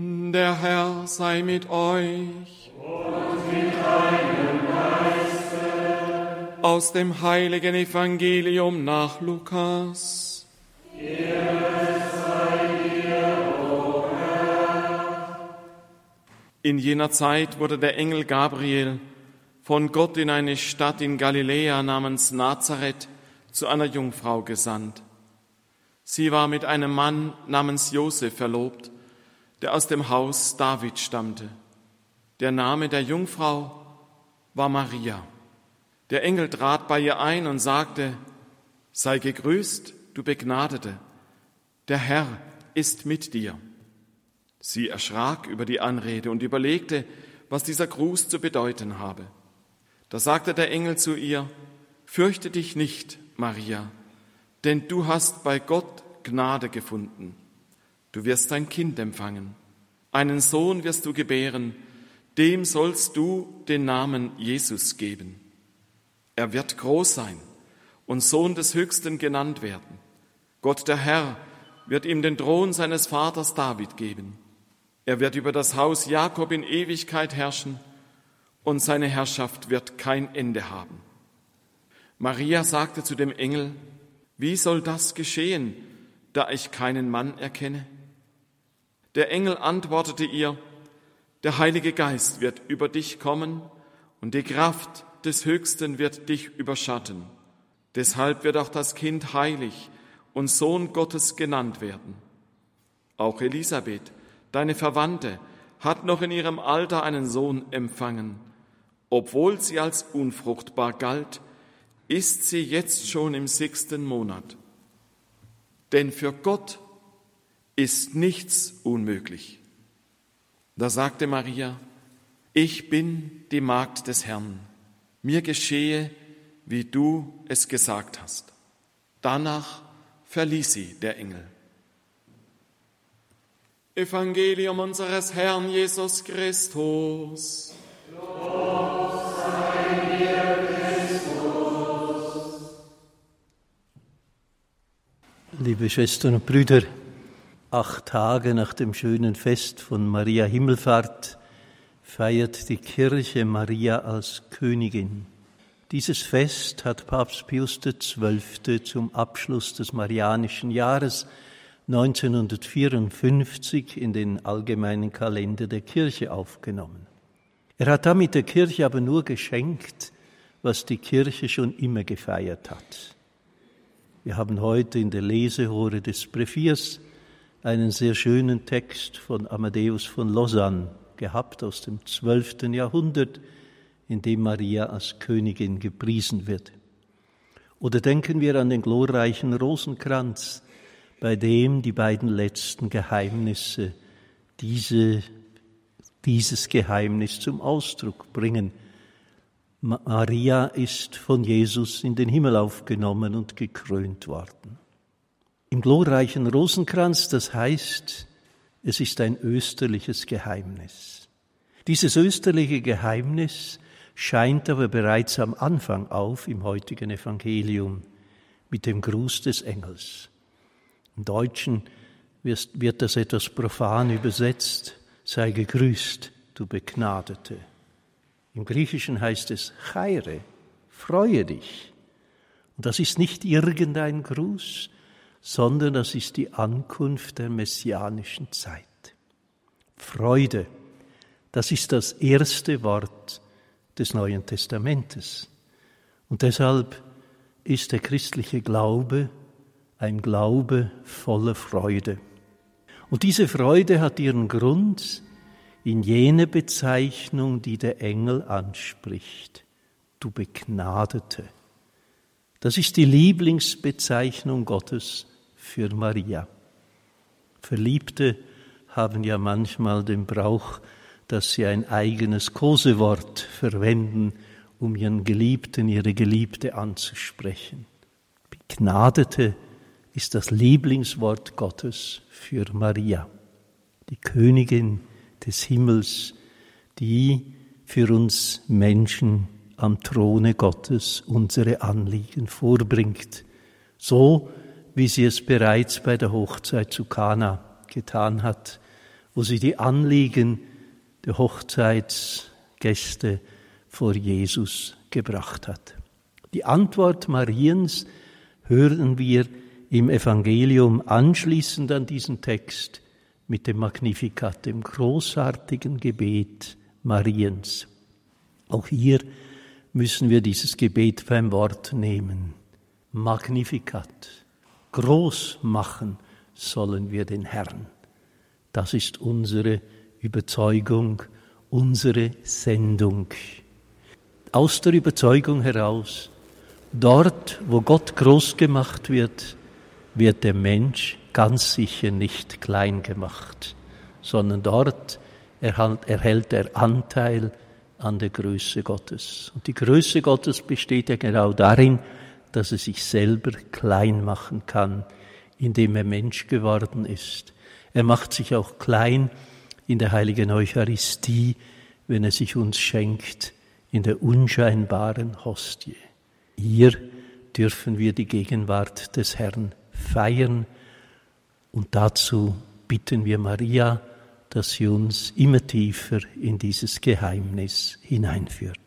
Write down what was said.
Der Herr sei mit euch. Und mit deinem Geiste. Aus dem heiligen Evangelium nach Lukas. In jener Zeit wurde der Engel Gabriel von Gott in eine Stadt in Galiläa namens Nazareth zu einer Jungfrau gesandt. Sie war mit einem Mann namens Josef verlobt, der aus dem Haus David stammte. Der Name der Jungfrau war Maria. Der Engel trat bei ihr ein und sagte, Sei gegrüßt, du Begnadete, der Herr ist mit dir. Sie erschrak über die Anrede und überlegte, was dieser Gruß zu bedeuten habe. Da sagte der Engel zu ihr, Fürchte dich nicht, Maria, denn du hast bei Gott Gnade gefunden. Du wirst ein Kind empfangen. Einen Sohn wirst du gebären, dem sollst du den Namen Jesus geben. Er wird groß sein und Sohn des Höchsten genannt werden. Gott der Herr wird ihm den Thron seines Vaters David geben. Er wird über das Haus Jakob in Ewigkeit herrschen und seine Herrschaft wird kein Ende haben. Maria sagte zu dem Engel, wie soll das geschehen, da ich keinen Mann erkenne? Der Engel antwortete ihr, der Heilige Geist wird über dich kommen und die Kraft des Höchsten wird dich überschatten. Deshalb wird auch das Kind heilig und Sohn Gottes genannt werden. Auch Elisabeth, deine Verwandte, hat noch in ihrem Alter einen Sohn empfangen. Obwohl sie als unfruchtbar galt, ist sie jetzt schon im sechsten Monat. Denn für Gott ist nichts unmöglich. Da sagte Maria, ich bin die Magd des Herrn, mir geschehe, wie du es gesagt hast. Danach verließ sie der Engel. Evangelium unseres Herrn Jesus Christus. Liebe Schwestern und Brüder, acht Tage nach dem schönen Fest von Maria Himmelfahrt feiert die Kirche Maria als Königin. Dieses Fest hat Papst Pius XII. zum Abschluss des Marianischen Jahres 1954 in den allgemeinen Kalender der Kirche aufgenommen. Er hat damit der Kirche aber nur geschenkt, was die Kirche schon immer gefeiert hat. Wir haben heute in der Lesehore des Breviers einen sehr schönen Text von Amadeus von Lausanne gehabt aus dem zwölften Jahrhundert, in dem Maria als Königin gepriesen wird. Oder denken wir an den glorreichen Rosenkranz, bei dem die beiden letzten Geheimnisse diese, dieses Geheimnis zum Ausdruck bringen. Maria ist von Jesus in den Himmel aufgenommen und gekrönt worden. Im glorreichen Rosenkranz, das heißt, es ist ein österliches Geheimnis. Dieses österliche Geheimnis scheint aber bereits am Anfang auf im heutigen Evangelium mit dem Gruß des Engels. Im Deutschen wird das etwas profan übersetzt, sei gegrüßt, du Begnadete. Im Griechischen heißt es Chaire, freue dich. Und das ist nicht irgendein Gruß, sondern das ist die Ankunft der messianischen Zeit. Freude, das ist das erste Wort des Neuen Testamentes. Und deshalb ist der christliche Glaube ein Glaube voller Freude. Und diese Freude hat ihren Grund in jene Bezeichnung, die der Engel anspricht. Du Begnadete. Das ist die Lieblingsbezeichnung Gottes für Maria. Verliebte haben ja manchmal den Brauch, dass sie ein eigenes Kosewort verwenden, um ihren Geliebten, ihre Geliebte anzusprechen. Begnadete ist das Lieblingswort Gottes für Maria, die Königin des Himmels, die für uns Menschen am Throne Gottes unsere Anliegen vorbringt, so wie sie es bereits bei der Hochzeit zu Kana getan hat, wo sie die Anliegen der Hochzeitsgäste vor Jesus gebracht hat. Die Antwort Mariens hören wir im Evangelium anschließend an diesen Text mit dem Magnificat, dem großartigen Gebet Mariens. Auch hier müssen wir dieses Gebet beim Wort nehmen. Magnificat. Groß machen sollen wir den Herrn. Das ist unsere Überzeugung, unsere Sendung. Aus der Überzeugung heraus, dort, wo Gott groß gemacht wird, wird der Mensch ganz sicher nicht klein gemacht, sondern dort erhält er Anteil an der Größe Gottes. Und die Größe Gottes besteht ja genau darin, dass er sich selber klein machen kann, indem er Mensch geworden ist. Er macht sich auch klein in der heiligen Eucharistie, wenn er sich uns schenkt in der unscheinbaren Hostie. Hier dürfen wir die Gegenwart des Herrn feiern und dazu bitten wir Maria, dass sie uns immer tiefer in dieses Geheimnis hineinführt.